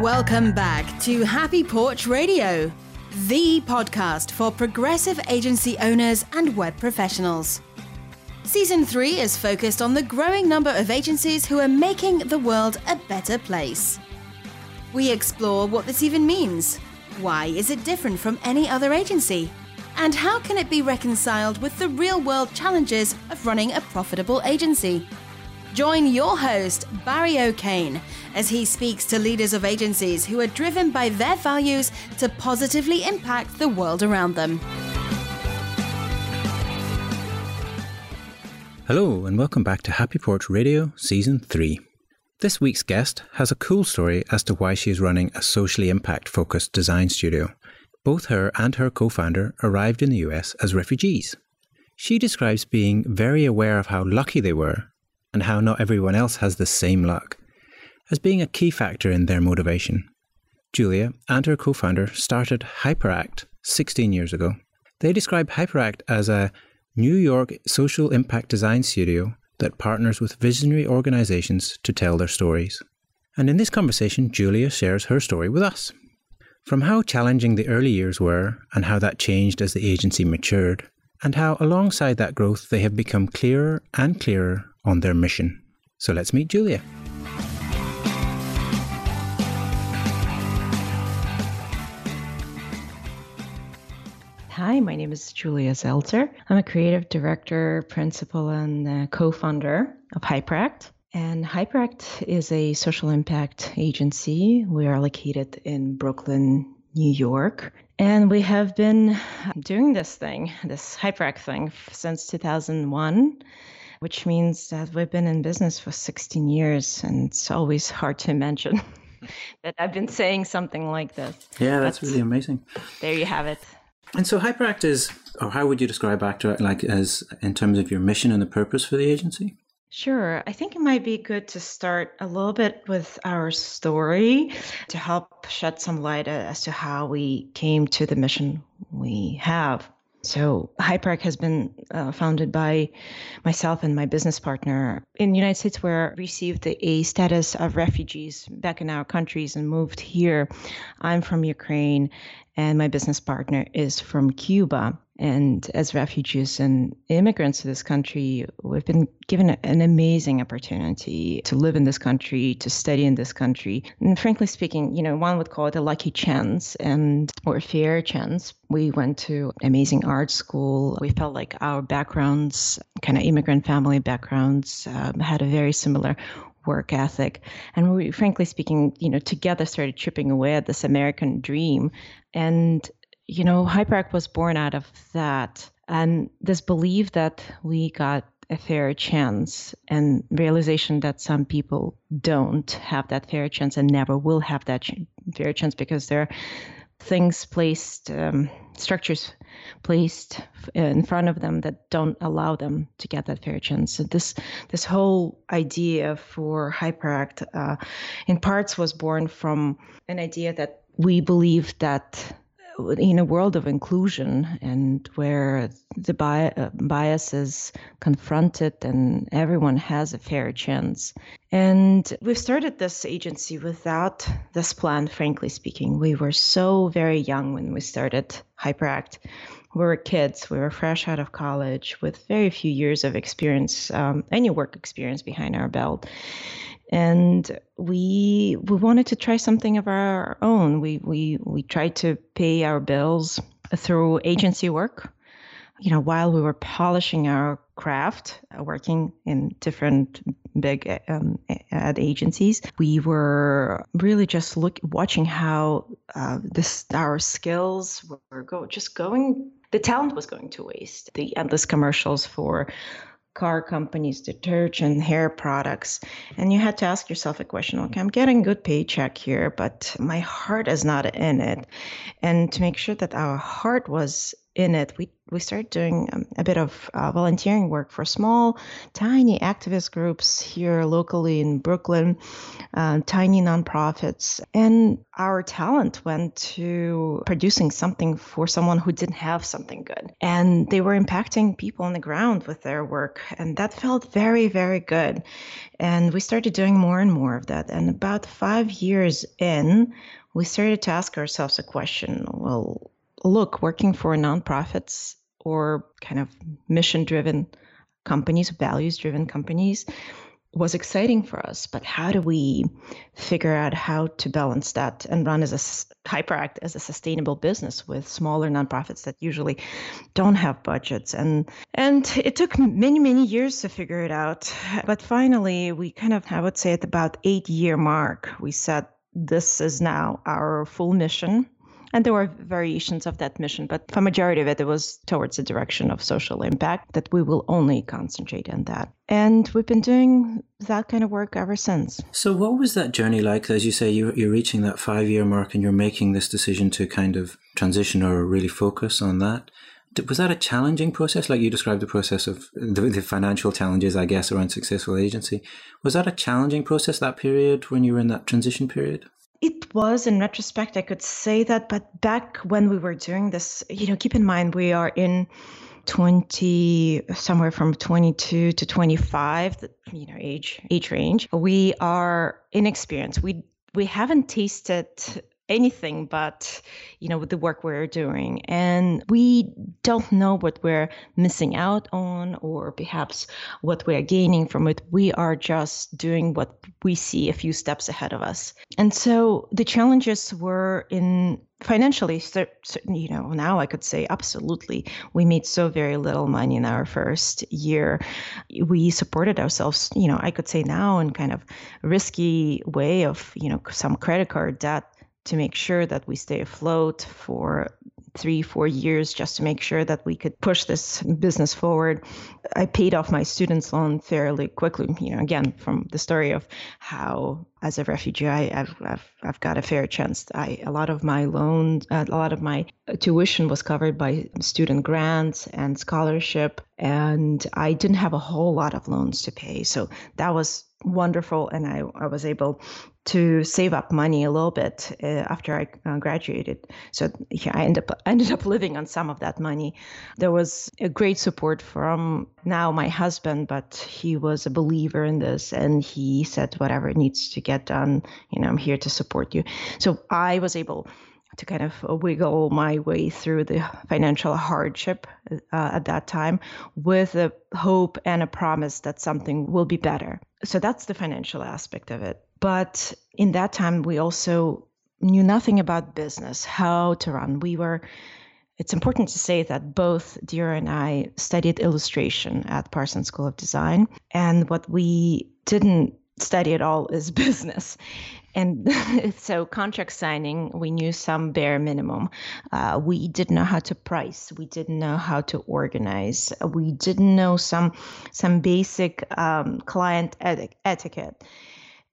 Welcome back to Happy Porch Radio, the podcast for progressive agency owners and web professionals. Season 3 is focused on the growing number of agencies who are making the world a better place. We explore what this even means. Why is it different from any other agency? And how can it be reconciled with the real world challenges of running a profitable agency? Join your host, Barry O'Kane, as he speaks to leaders of agencies who are driven by their values to positively impact the world around them. Hello, and welcome back to Happy Porch Radio Season 3. This week's guest has a cool story as to why she is running a socially impact focused design studio. Both her and her co founder arrived in the US as refugees. She describes being very aware of how lucky they were and how not everyone else has the same luck as being a key factor in their motivation. Julia and her co founder started Hyperakt 16 years ago. They describe Hyperakt as a New York social impact design studio that partners with visionary organizations to tell their stories. And in this conversation, Julia shares her story with us. From how challenging the early years were and how that changed as the agency matured, and how alongside that growth they have become clearer and clearer on their mission. So let's meet Julia. Hi, my name is Julia Zeltser. I'm a creative director, principal, and co founder of Hyperakt. And Hyperakt is a social impact agency. We are located in Brooklyn, New York. And we have been doing this thing, this Hyperakt thing, since 2001, which means that we've been in business for 16 years. And it's always hard to imagine that I've been saying something like this. Yeah, that's but really amazing. There you have it. And so Hyperakt is, or how would you describe Hyperakt like as in terms of your mission and the purpose for the agency? Sure. I think it might be good to start a little bit with our story to help shed some light as to how we came to the mission we have. So Hyperakt has been uh, founded by myself and my business partner in the United States. Where received a status of refugees back in our countries and moved here. I'm from Ukraine, and my business partner is from Cuba. And as refugees and immigrants to this country, we've been given an amazing opportunity to live in this country, to study in this country. And frankly speaking, you know, one would call it a lucky chance and or a fair chance. We went to amazing art school. We felt like our backgrounds, kind of immigrant family backgrounds, um, had a very similar work ethic. And we, frankly speaking, you know, together started chipping away at this American dream. And you know, Hyperakt was born out of that and this belief that we got a fair chance and realization that some people don't have that fair chance and never will have that ch- fair chance because there are things placed, um, structures placed in front of them that don't allow them to get that fair chance. So this this whole idea for Hyperakt, uh, in parts, was born from an idea that we believe that in a world of inclusion and where the bi- uh, bias is confronted and everyone has a fair chance. And we've started this agency without this plan, frankly speaking. We were so very young when we started Hyperakt. We were kids, we were fresh out of college with very few years of experience, um, any work experience behind our belt and we we wanted to try something of our own. We we we tried to pay our bills through agency work. You know, while we were polishing our craft, uh, working in different big um, ad agencies, we were really just look watching how uh, this our skills were go just going. The talent was going to waste. The endless commercials for car companies, detergent, hair products. And you had to ask yourself a question okay, I'm getting good paycheck here, but my heart is not in it. And to make sure that our heart was in it, we we started doing um, a bit of uh, volunteering work for small, tiny activist groups here locally in Brooklyn, uh, tiny nonprofits. And our talent went to producing something for someone who didn't have something good. And they were impacting people on the ground with their work. And that felt very, very good. And we started doing more and more of that. And about five years in, we started to ask ourselves a question well, look, working for nonprofits or kind of mission driven companies, values driven companies was exciting for us. But how do we figure out how to balance that and run as a Hyperakt as a sustainable business with smaller nonprofits that usually don't have budgets? And and it took many many years to figure it out. But finally, we kind of I would say at about eight year mark, we said this is now our full mission and there were variations of that mission, but for majority of it, it was towards the direction of social impact that we will only concentrate on that. And we've been doing that kind of work ever since. So, what was that journey like? As you say, you're, you're reaching that five year mark and you're making this decision to kind of transition or really focus on that. Was that a challenging process, like you described the process of the, the financial challenges, I guess, around successful agency? Was that a challenging process, that period when you were in that transition period? It was in retrospect, I could say that, but back when we were doing this, you know, keep in mind we are in 20 somewhere from 22 to 25 you know age age range. We are inexperienced. We we haven't tasted anything but you know the work we're doing. And we don't know what we're missing out on or perhaps what we're gaining from it. We are just doing what we see a few steps ahead of us. And so the challenges were in financially you know now i could say absolutely. We made so very little money in our first year. We supported ourselves you know i could say now in kind of risky way of you know some credit card debt to make sure that we stay afloat for three, four years just to make sure that we could push this business forward. I paid off my student's loan fairly quickly. You know, again, from the story of how, as a refugee, I, have I've, I've got a fair chance. I, a lot of my loans, uh, a lot of my tuition was covered by student grants and scholarship, and I didn't have a whole lot of loans to pay. So that was wonderful and I, I was able to save up money a little bit uh, after I uh, graduated. So yeah, I ended up ended up living on some of that money. There was a great support from now my husband, but he was a believer in this, and he said whatever needs to get done, you know, I'm here to support you. So I was able to kind of wiggle my way through the financial hardship uh, at that time with a hope and a promise that something will be better. So that's the financial aspect of it. But in that time, we also knew nothing about business, how to run. We were, it's important to say that both Deroy and I studied illustration at Parsons School of Design. And what we didn't study at all is business. And so, contract signing, we knew some bare minimum. Uh, we didn't know how to price. We didn't know how to organize. We didn't know some some basic um, client etiquette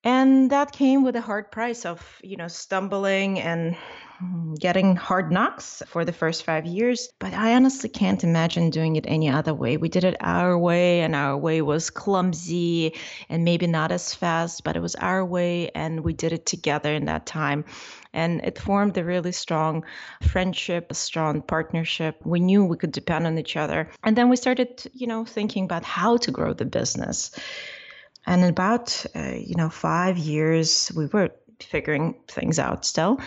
and that came with a hard price of you know stumbling and mm, getting hard knocks for the first five years. But i honestly can't imagine doing it any other way. We did it our way and our way was clumsy and maybe not as fast but it was our way and we did it together in that time. And it formed a really strong friendship a strong partnership. We knew we could depend on each other. And then we started you know thinking about how to grow the business and in about, uh, you know, five years, we were figuring things out still.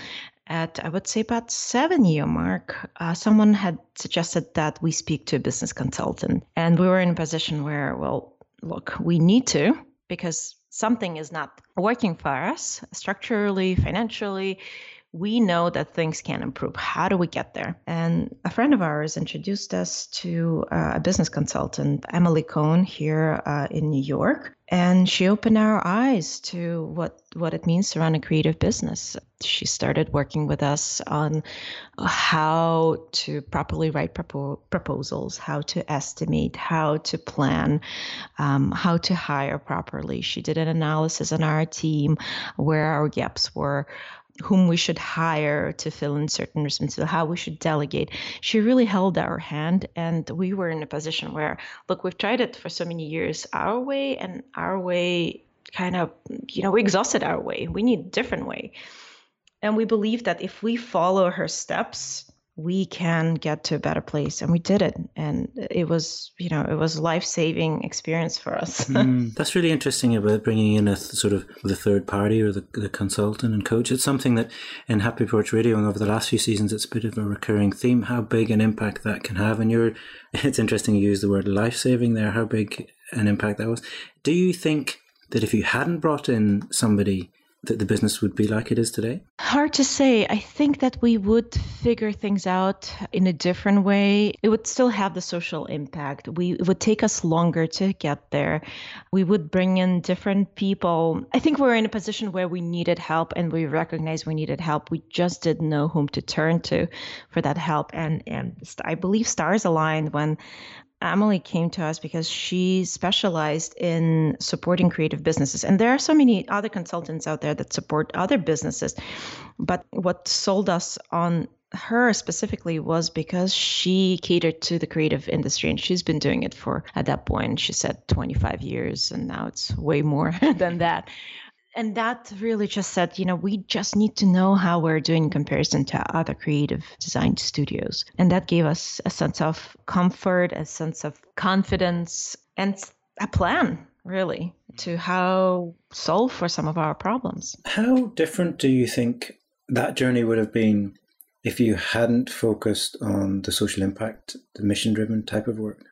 At, I would say, about seven year mark, uh, someone had suggested that we speak to a business consultant. And we were in a position where, well, look, we need to because something is not working for us structurally, financially we know that things can improve. How do we get there? And a friend of ours introduced us to uh, a business consultant, Emily Cohen, here uh, in New York. And she opened our eyes to what, what it means to run a creative business. She started working with us on how to properly write propo- proposals, how to estimate, how to plan, um, how to hire properly. She did an analysis on our team where our gaps were whom we should hire to fill in certain responsibilities, how we should delegate. She really held our hand, and we were in a position where, look, we've tried it for so many years our way, and our way kind of, you know, we exhausted our way. We need a different way. And we believe that if we follow her steps, we can get to a better place and we did it and it was you know it was life-saving experience for us. Mm, that's really interesting about bringing in a th- sort of the third party or the, the consultant and coach. It's something that in happy porch radio and over the last few seasons it's a bit of a recurring theme how big an impact that can have. And you're it's interesting you use the word life-saving there how big an impact that was. Do you think that if you hadn't brought in somebody that the business would be like it is today? Hard to say. I think that we would figure things out in a different way. It would still have the social impact. We it would take us longer to get there. We would bring in different people. I think we're in a position where we needed help and we recognized we needed help. We just didn't know whom to turn to for that help. And and I believe stars aligned when Emily came to us because she specialized in supporting creative businesses. And there are so many other consultants out there that support other businesses. But what sold us on her specifically was because she catered to the creative industry and she's been doing it for at that point she said 25 years and now it's way more than that and that really just said, you know, we just need to know how we're doing in comparison to other creative design studios. And that gave us a sense of comfort, a sense of confidence, and a plan, really, to how solve for some of our problems. How different do you think that journey would have been if you hadn't focused on the social impact, the mission driven type of work?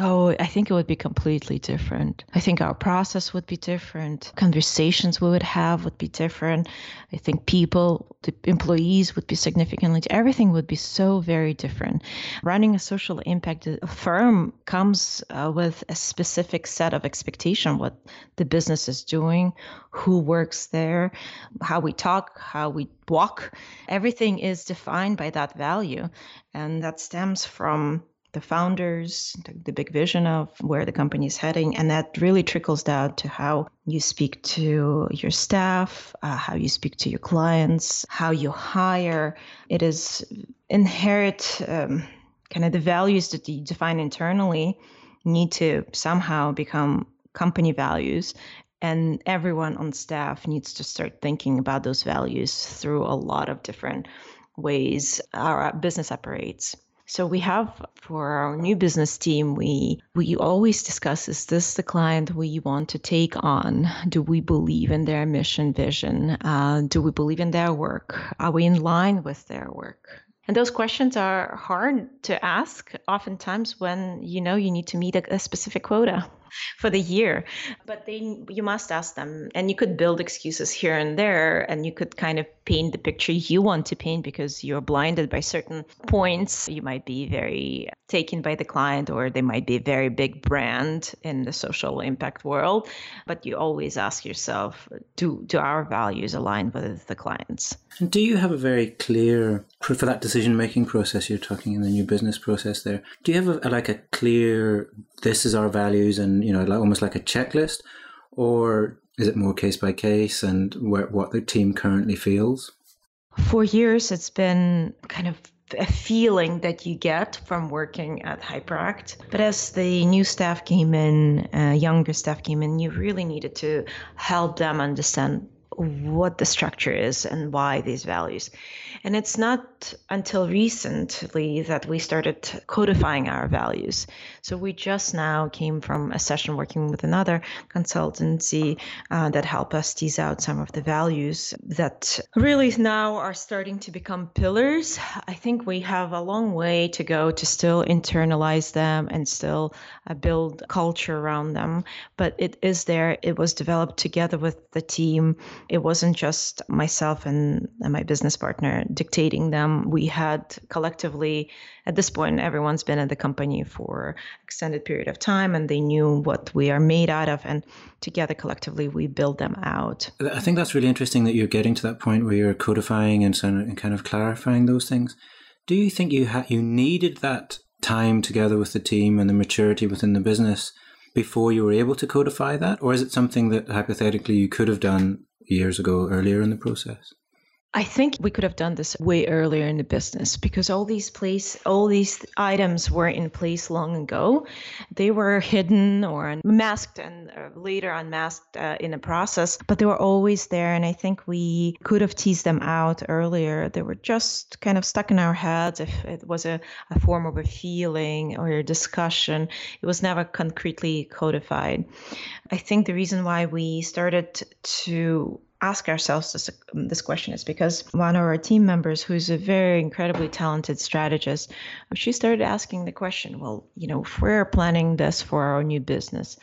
Oh, I think it would be completely different. I think our process would be different. Conversations we would have would be different. I think people, the employees would be significantly, everything would be so very different. Running a social impact firm comes uh, with a specific set of expectation what the business is doing, who works there, how we talk, how we walk. Everything is defined by that value. And that stems from the founders, the, big vision of where the company is heading. And that really trickles down to how you speak to your staff, uh, how you speak to your clients, how you hire. It is inherent, um, kind of the values that you define internally need to somehow become company values. And everyone on staff needs to start thinking about those values through a lot of different ways our business operates. So we have for our new business team, we we always discuss is this the client we want to take on? Do we believe in their mission vision? Uh, do we believe in their work? Are we in line with their work? And those questions are hard to ask oftentimes when you know you need to meet a, a specific quota for the year. But they you must ask them and you could build excuses here and there and you could kind of paint the picture you want to paint because you're blinded by certain points. You might be very taken by the client or they might be a very big brand in the social impact world. But you always ask yourself, do do our values align with the clients? And do you have a very clear for that decision making process you're talking in the new business process there? Do you have a, like a clear this is our values and you know like almost like a checklist, or is it more case by case and where, what the team currently feels? For years, it's been kind of a feeling that you get from working at Hyperakt. But as the new staff came in, uh, younger staff came in, you really needed to help them understand what the structure is and why these values. And it's not until recently that we started codifying our values. So we just now came from a session working with another consultancy uh, that helped us tease out some of the values that really now are starting to become pillars. I think we have a long way to go to still internalize them and still uh, build culture around them. But it is there. It was developed together with the team. It wasn't just myself and, and my business partner dictating them. We had collectively, at this point, everyone's been in the company for extended period of time, and they knew what we are made out of, and together collectively we build them out. I think that's really interesting that you're getting to that point where you're codifying and, and kind of clarifying those things. Do you think you ha- you needed that time together with the team and the maturity within the business before you were able to codify that, or is it something that hypothetically you could have done years ago, earlier in the process? I think we could have done this way earlier in the business because all these place all these items were in place long ago. They were hidden or masked and uh, later unmasked uh, in the process, but they were always there and I think we could have teased them out earlier. They were just kind of stuck in our heads if it was a, a form of a feeling or a discussion. It was never concretely codified. I think the reason why we started to ask ourselves this, this question is because one of our team members, who's a very incredibly talented strategist, she started asking the question well, you know, if we're planning this for our new business,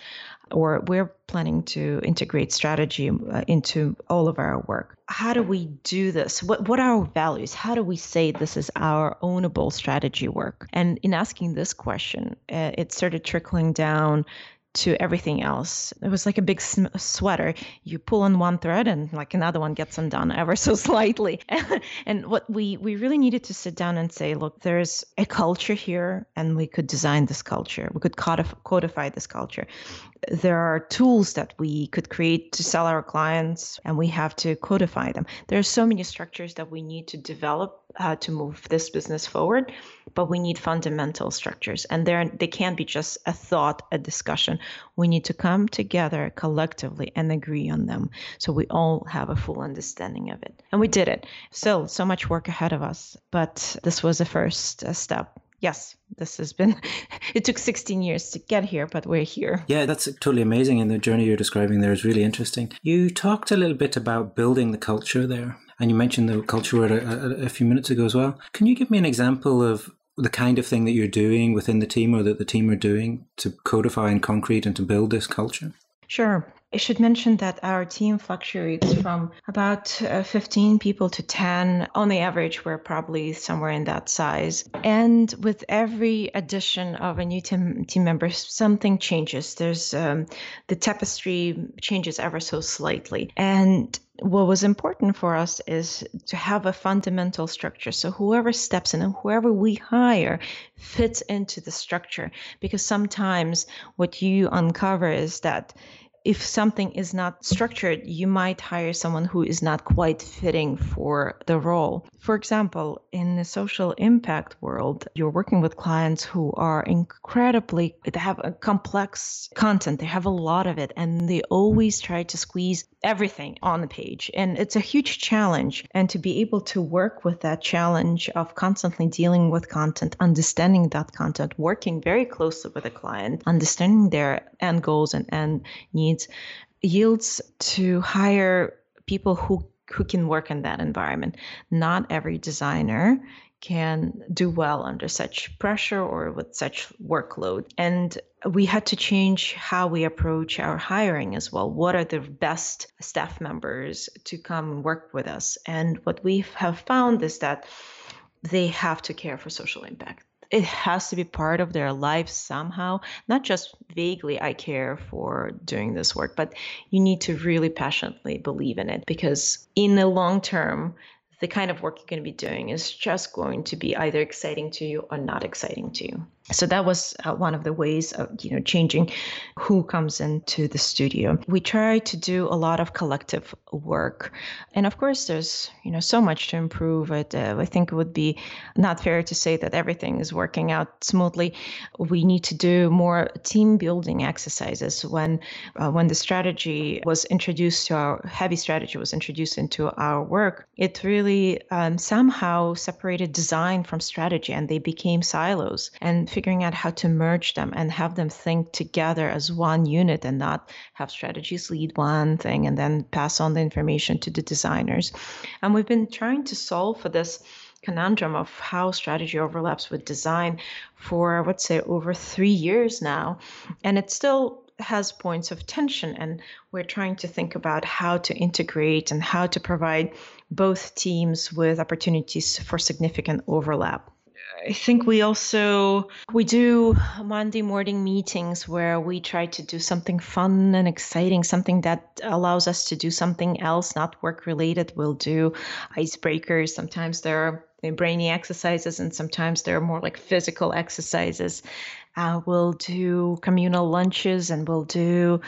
or we're planning to integrate strategy uh, into all of our work. How do we do this? What what are our values? How do we say this is our ownable strategy work? And in asking this question, uh, it started trickling down to everything else. It was like a big sm- sweater. You pull on one thread and like another one gets undone ever so slightly. and what we we really needed to sit down and say, look, there's a culture here and we could design this culture. We could codif- codify this culture there are tools that we could create to sell our clients and we have to codify them. There are so many structures that we need to develop uh, to move this business forward but we need fundamental structures and they they can't be just a thought a discussion. We need to come together collectively and agree on them so we all have a full understanding of it. And we did it. Still so much work ahead of us but this was a first uh, step yes, this has been, it took 16 years to get here, but we're here. Yeah, that's totally amazing. And the journey you're describing there is really interesting. You talked a little bit about building the culture there, and you mentioned the culture word a, a, a few minutes ago as well. Can you give me an example of the kind of thing that you're doing within the team or that the team are doing to codify in concrete and to build this culture? Sure. I should mention that our team fluctuates from about uh, 15 people to 10. On the average, we're probably somewhere in that size. And with every addition of a new team, team member, something changes. There's um, the tapestry changes ever so slightly. And what was important for us is to have a fundamental structure. So whoever steps in and whoever we hire fits into the structure. Because sometimes what you uncover is that if something is not structured, you might hire someone who is not quite fitting for the role. For example, in the social impact world, you're working with clients who are incredibly, they have a complex content, they have a lot of it, and they always try to squeeze everything on the page. And it's a huge challenge. And to be able to work with that challenge of constantly dealing with content, understanding that content, working very closely with a client, understanding their end goals and end needs needs yields to hire people who who can work in that environment. Not every designer can do well under such pressure or with such workload. And we had to change how we approach our hiring as well. What are the best staff members to come work with us? And what we have found is that they have to care for social impact it has to be part of their life somehow not just vaguely i care for doing this work but you need to really passionately believe in it because in the long term the kind of work you're going to be doing is just going to be either exciting to you or not exciting to you. So that was uh, one of the ways of you know changing who comes into the studio. We try to do a lot of collective work. And of course there's you know so much to improve. It uh, i think it would be not fair to say that everything is working out smoothly. We need to do more team building exercises. When uh, when the strategy was introduced to our heavy strategy was introduced into our work it really um, somehow separated design from strategy and they became silos and figuring out how to merge them and have them think together as one unit and not have strategies lead one thing and then pass on the information to the designers. And we've been trying to solve for this conundrum of how strategy overlaps with design for, I would say, over three years now. And it still has points of tension and we're trying to think about how to integrate and how to provide both teams with opportunities for significant overlap I think we also we do Monday morning meetings where we try to do something fun and exciting, something that allows us to do something else, not work related. We'll do icebreakers. Sometimes there are brainy exercises, and sometimes there are more like physical exercises. Uh, we'll do communal lunches, and we'll do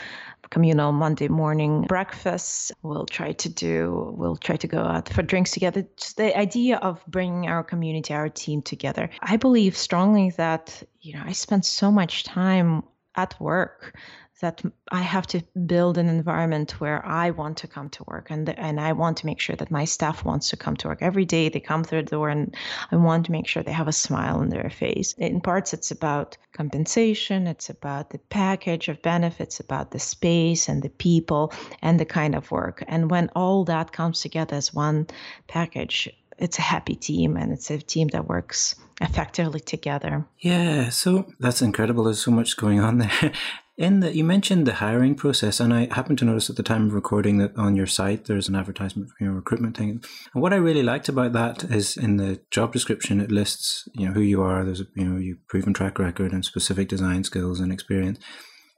communal Monday morning breakfasts. We'll try to do, we'll try to go out for drinks together. Just the idea of bringing our community, our team together. I believe strongly that, you know, I spend so much time at work that I have to build an environment where I want to come to work and and I want to make sure that my staff wants to come to work every day they come through the door and I want to make sure they have a smile on their face. In parts it's about compensation, it's about the package of benefits, about the space and the people and the kind of work. And when all that comes together as one package, it's a happy team and it's a team that works effectively together. Yeah, so that's incredible. There's so much going on there. In the, you mentioned the hiring process, and I happened to notice at the time of recording that on your site there's an advertisement for your recruitment thing. And what I really liked about that is in the job description it lists you know who you are. There's a, you know you proven track record and specific design skills and experience.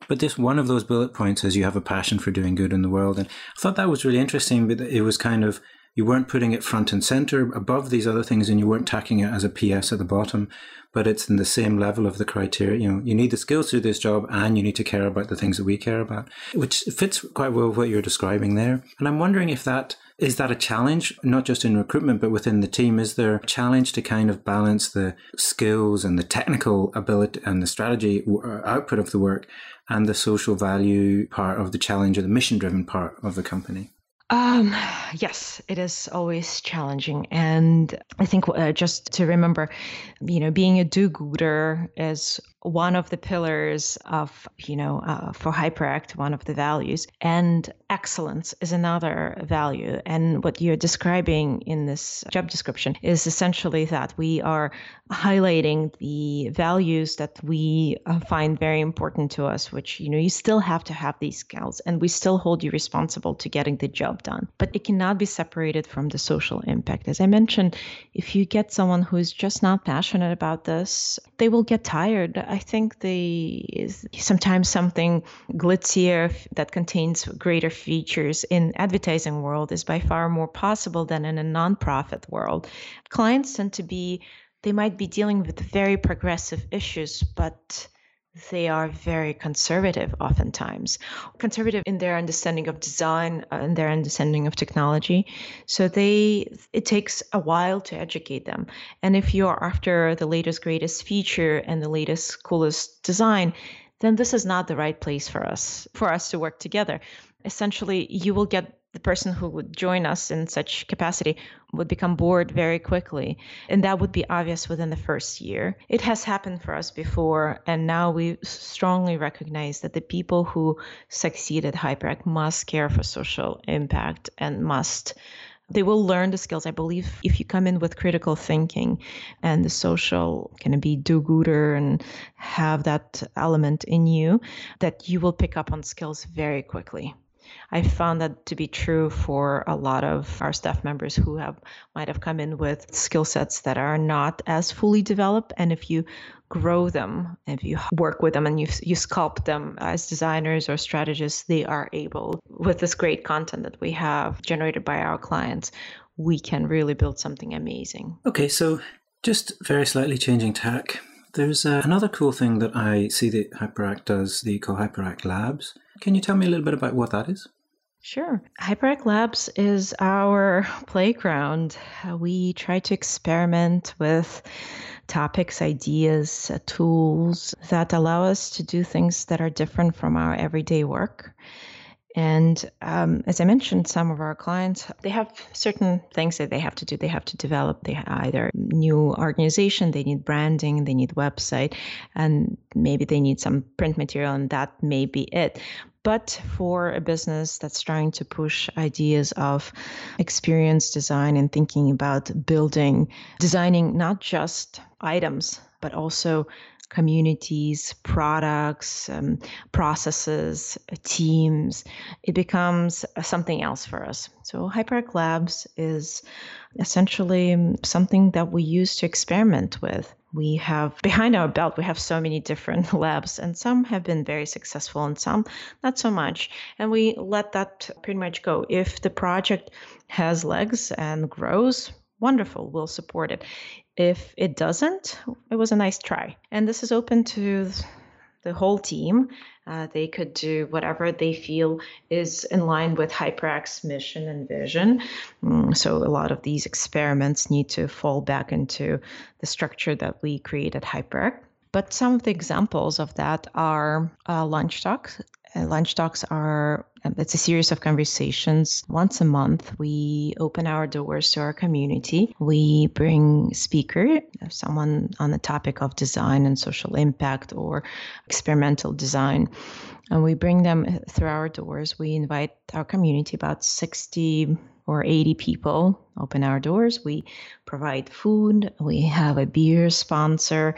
But this one of those bullet points is you have a passion for doing good in the world, and I thought that was really interesting. But it was kind of you weren't putting it front and center above these other things and you weren't tacking it as a PS at the bottom, but it's in the same level of the criteria. You know, you need the skills to do this job and you need to care about the things that we care about, which fits quite well with what you're describing there. And I'm wondering if that is that a challenge, not just in recruitment, but within the team? Is there a challenge to kind of balance the skills and the technical ability and the strategy uh, output of the work and the social value part of the challenge or the mission driven part of the company? Um, yes, it is always challenging. And I think uh, just to remember, you know, being a do gooder is one of the pillars of, you know, uh, for Hyperakt, one of the values. And excellence is another value. And what you're describing in this job description is essentially that we are highlighting the values that we uh, find very important to us, which, you know, you still have to have these skills and we still hold you responsible to getting the job done. But it cannot be separated from the social impact. As I mentioned, if you get someone who's just not passionate about this, they will get tired. I think the sometimes something glitzier that contains greater features in advertising world is by far more possible than in a nonprofit world. Clients tend to be they might be dealing with very progressive issues, but they are very conservative oftentimes. Conservative in their understanding of design uh, and their understanding of technology. So they it takes a while to educate them. And if you're after the latest greatest feature and the latest coolest design then this is not the right place for us for us to work together. Essentially you will get the person who would join us in such capacity would become bored very quickly. And that would be obvious within the first year. It has happened for us before. And now we strongly recognize that the people who succeed at Hyperakt must care for social impact and must they will learn the skills. I believe if you come in with critical thinking and the social kind of be do-gooder and have that element in you, that you will pick up on skills very quickly. I found that to be true for a lot of our staff members who have might have come in with skill sets that are not as fully developed. And if you grow them, if you work with them and you you sculpt them as designers or strategists, they are able with this great content that we have generated by our clients, we can really build something amazing. Okay, so just very slightly changing tack. There's uh, another cool thing that I see that Hyperakt does, the Eco Hyperakt Labs. Can you tell me a little bit about what that is? Sure. Hyperakt Labs is our playground. We try to experiment with topics, ideas, uh, tools that allow us to do things that are different from our everyday work. And um, as I mentioned, some of our clients they have certain things that they have to do. They have to develop. They either new organization, they need branding, they need website, and maybe they need some print material, and that may be it. But for a business that's trying to push ideas of experience design and thinking about building, designing not just items, but also communities, products, um, processes, teams, it becomes something else for us. So, Hyperakt Labs is essentially something that we use to experiment with. We have behind our belt, we have so many different labs, and some have been very successful and some not so much. And we let that pretty much go. If the project has legs and grows, wonderful, we'll support it. If it doesn't, it was a nice try. And this is open to the whole team. Uh, they could do whatever they feel is in line with Hyperakt's mission and vision. Mm, so a lot of these experiments need to fall back into the structure that we create at Hyperakt. But some of the examples of that are uh, lunch talks. Uh, lunch talks are Um, it's a series of conversations. Once a month we open our doors to our community. We bring speaker uh, someone on the topic of design and social impact or experimental design. And we bring them uh, through our doors. We invite our community about 60 or 80 people open our doors. We provide food, we have a beer sponsor,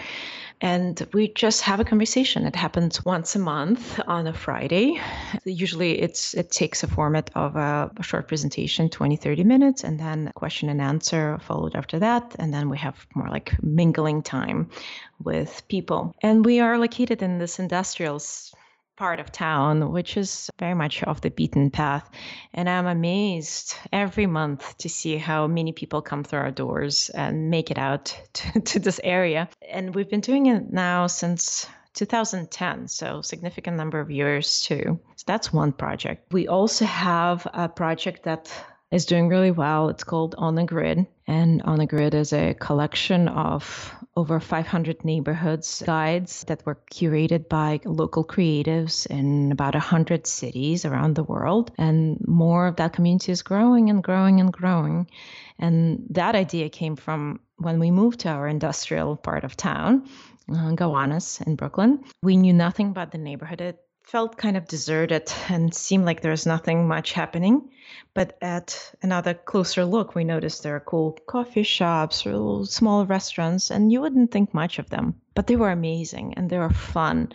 and we just have a conversation. It happens once a month on a Friday. Usually it's it takes a format of a, short presentation, 20, 30 minutes, and then question and answer followed after that. And then we have more like mingling time with people. And we are located in this industrial part of town, which is very much off the beaten path. And I'm amazed every month to see how many people come through our doors and make it out to, to this area. And we've been doing it now since 2010, so significant number of years too. So that's one project. We also have a project that is doing really well. It's called On the Grid. And On the Grid is a collection of over 500 neighborhoods guides that were curated by local creatives in about 100 cities around the world. And more of that community is growing and growing and growing. And that idea came from when we moved to our industrial part of town, uh, Gowanus in Brooklyn. We knew nothing about the neighborhood. Felt kind of deserted and seemed like there's nothing much happening. But at another closer look, we noticed there are cool coffee shops or small restaurants, and you wouldn't think much of them. But they were amazing and they were fun.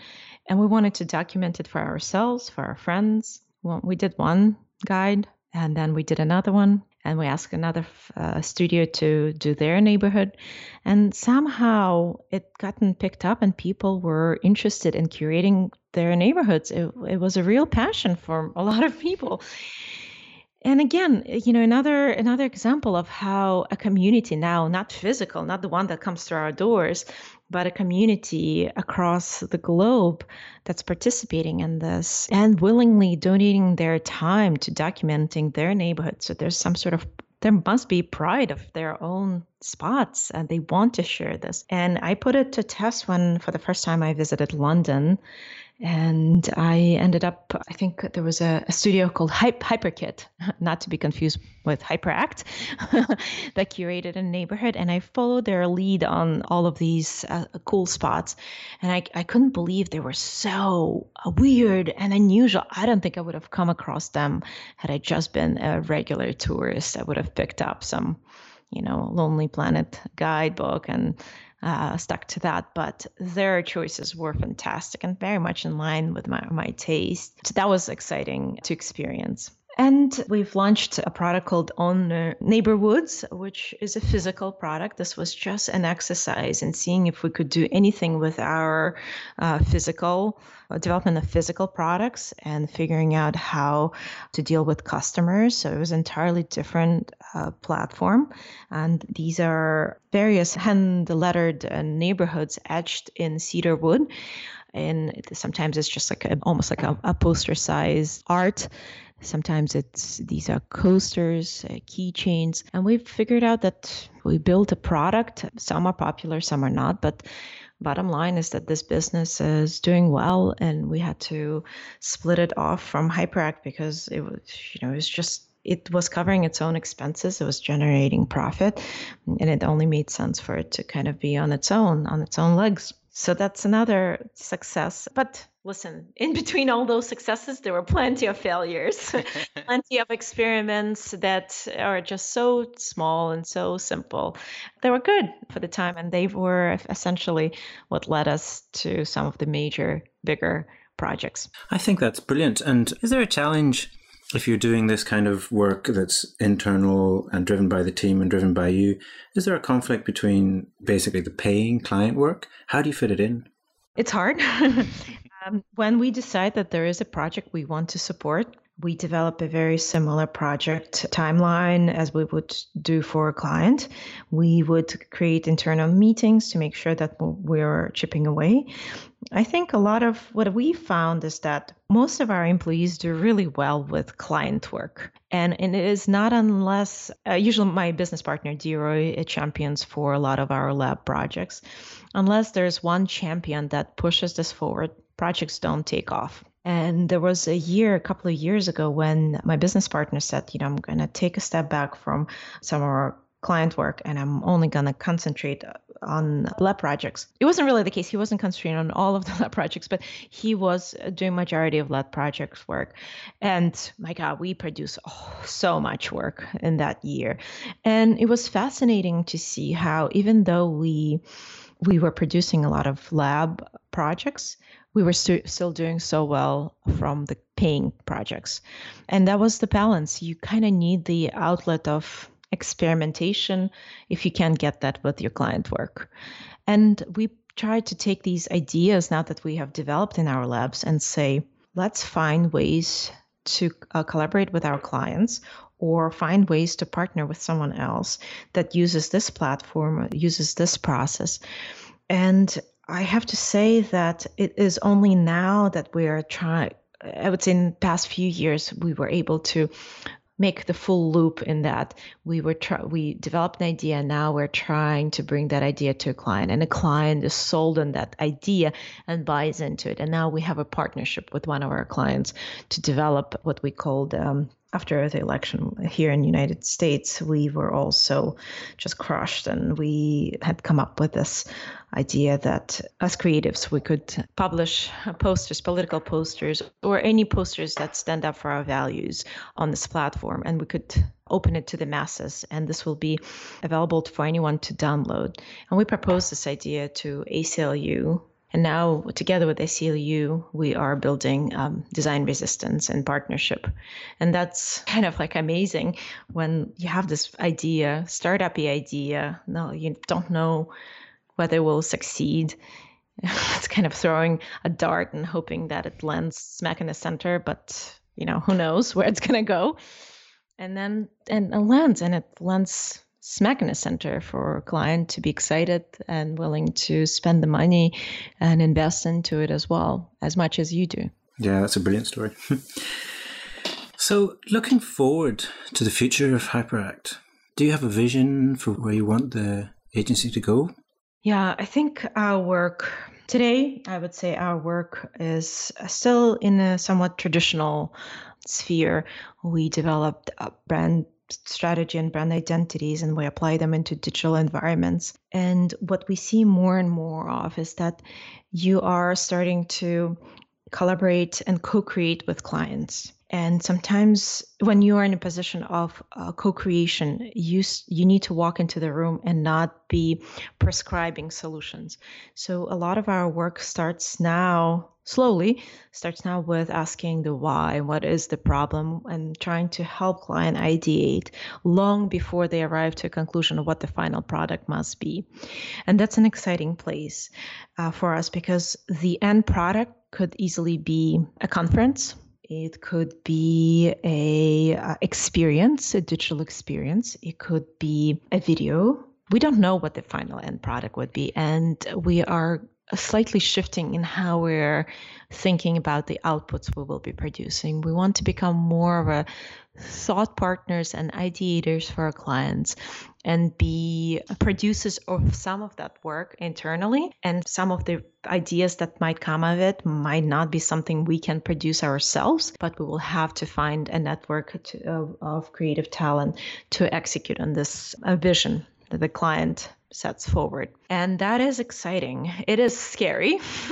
And we wanted to document it for ourselves, for our friends. We did one guide and then we did another one and we asked another uh, studio to do their neighborhood and somehow it gotten picked up and people were interested in curating their neighborhoods. It, it was a real passion for a lot of people. And again you know another another example of how a community now not physical not the one that comes through our doors but a community across the globe that's participating in this and willingly donating their time to documenting their neighborhood. So there's some sort of there must be pride of their own spots and they want to share this. And i put it to test when for the first time i visited london and I ended up, I think there was a, a studio called Hype, HyperKit, not to be confused with Hyperakt, that curated a neighborhood. And I followed their lead on all of these uh, cool spots. And I, I couldn't believe they were so uh, weird and unusual. I don't think I would have come across them had I just been a regular tourist. I would have picked up some you know, Lonely Planet guidebook and uh, stuck to that. But their choices were fantastic and very much in line with my, my taste. So that was exciting to experience. And we've launched a product called On Neighborhoods, which is a physical product. This was just an exercise in seeing if we could do anything with our uh, physical uh, development of physical products and figuring out how to deal with customers. So it was entirely different uh, platform. And these are various hand lettered uh, neighborhoods etched in cedar wood and sometimes it's just like a, almost like a, a poster size art Sometimes it's these are coasters, uh, keychains, and we've figured out that we built a product. Some are popular, some are not, but bottom line is that this business is doing well, and we had to split it off from Hyperakt because it was, you know, it was just it was covering its own expenses. It was generating profit and it only made sense for it to kind of be on its own on its own legs. So that's another success. But listen, in between all those successes, there were plenty of failures, plenty of experiments that are just so small and so simple. They were good for the time, and they were essentially what led us to some of the major, bigger projects. I think that's brilliant. And is there a challenge? If you're doing this kind of work that's internal and driven by the team and driven by you, is there a conflict between basically the paying client work? How do you fit it in? It's hard. Um, when we decide that there is a project we want to support, we develop a very similar project timeline as we would do for a client. We would create internal meetings to make sure that we're chipping away. I think a lot of what we found is that most of our employees do really well with client work. And, and it is not unless, uh, usually my business partner, Deroy, champions for a lot of our lab projects. Unless there's one champion that pushes this forward, projects don't take off. And there was a year, a couple of years ago, when my business partner said, you know, I'm going to take a step back from some of our client work and I'm only going to concentrate uh, on lab projects. It wasn't really the case. He wasn't concentrating on all of the lab projects, but he was uh, doing majority of lab projects work. And my God, we produced oh, so much work in that year. And it was fascinating to see how even though we we were producing a lot of lab projects, we were st- still doing so well from the paying projects. And that was the balance. You kind of need the outlet of experimentation if you can't get that with your client work. And we try to take these ideas now that we have developed in our labs and say, let's find ways to uh, collaborate with our clients or find ways to partner with someone else that uses this platform, uses this process. And I have to say that it is only now that we are trying, I would say in the past few years, we were able to make the full loop in that we were try- we developed an idea and now we're trying to bring that idea to a client. And a client is sold on that idea and buys into it. And now we have a partnership with one of our clients to develop what we called um, after the election here in the United States, we were also just crushed, and we had come up with this idea that as creatives, we could publish posters, political posters, or any posters that stand up for our values on this platform, and we could open it to the masses, and this will be available for anyone to download. And we proposed this idea to ACLU and now, together with ACLU, we are building um, design resistance and partnership. And that's kind of like amazing when you have this idea, startup idea. No, you don't know whether it will succeed. it's kind of throwing a dart and hoping that it lands smack in the center, but you know, who knows where it's going to go. And then and it lands, and it lands smack in the center for a client to be excited and willing to spend the money and invest into it as well, as much as you do. Yeah, that's a brilliant story. so, looking forward to the future of Hyperakt, do you have a vision for where you want the agency to go? Yeah, I think our work today, I would say our work is still in a somewhat traditional sphere. We developed a brand strategy and brand identities and we apply them into digital environments. And what we see more and more of is that you are starting to collaborate and co create with clients. And sometimes when you are in a position of uh, co-creation, you you need to walk into the room and not be prescribing solutions. So a lot of our work starts now slowly starts now with asking the why what is the problem and trying to help client ideate long before they arrive to a conclusion of what the final product must be and that's an exciting place uh, for us because the end product could easily be a conference it could be a uh, experience, a digital experience. It could be a video. We don't know what the final end product would be, and we are slightly shifting in how we're thinking about the outputs we will be producing. We want to become more of a thought partners and ideators for our clients and be producers of some of that work internally and some of the ideas that might come of it might not be something we can produce ourselves but we will have to find a network to, of, of creative talent to execute on this uh, vision that the client sets forward. And that is exciting. It is scary.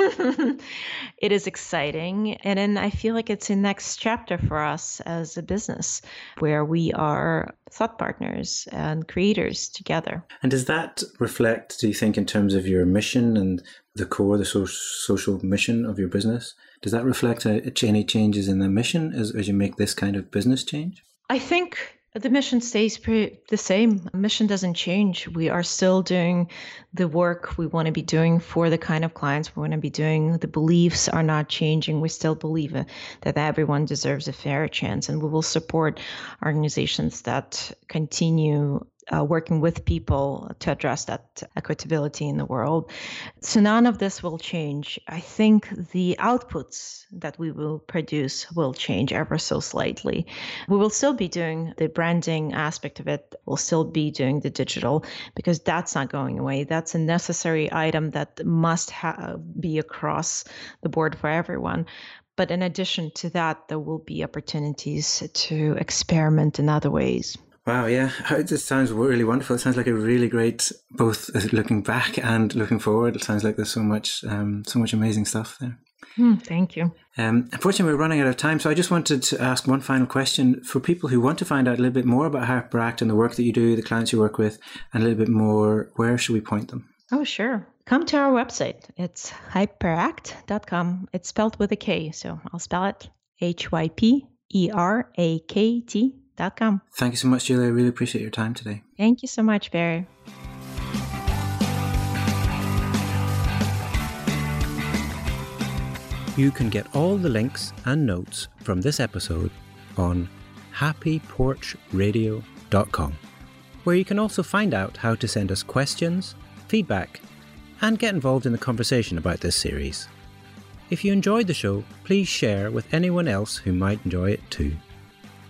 it is exciting. And then I feel like it's a next chapter for us as a business where we are thought partners and creators together. And does that reflect, do you think, in terms of your mission and the core, the so- social mission of your business? Does that reflect any changes in the mission as, as you make this kind of business change? I think the mission stays pretty the same. Mission doesn't change. We are still doing the work we want to be doing for the kind of clients we want to be doing. The beliefs are not changing. We still believe uh, that everyone deserves a fair chance, and we will support organizations that continue uh, working with people to address that equitability in the world. So none of this will change. I think the outputs that we will produce will change ever so slightly. We will still be doing the branding aspect of it, we'll still be doing the digital because that's not going away. That's a necessary item that must ha- be across the board for everyone. But in addition to that, there will be opportunities to experiment in other ways. Wow, yeah, it just sounds really wonderful. It sounds like a really great, both looking back and looking forward. It sounds like there's so much, um, so much amazing stuff there. Hmm, thank you. Um, unfortunately, we're running out of time, so I just wanted to ask one final question for people who want to find out a little bit more about Hyperakt and the work that you do, the clients you work with, and a little bit more. Where should we point them? Oh, sure. Come to our website. It's hyperakt.com. It's spelled with a K, so I'll spell it H Y P E R A K T.com. Thank you so much, Julia. I really appreciate your time today. Thank you so much, Barry. You can get all the links and notes from this episode on happyporchradio.com, where you can also find out how to send us questions, feedback, and get involved in the conversation about this series. If you enjoyed the show, please share with anyone else who might enjoy it too.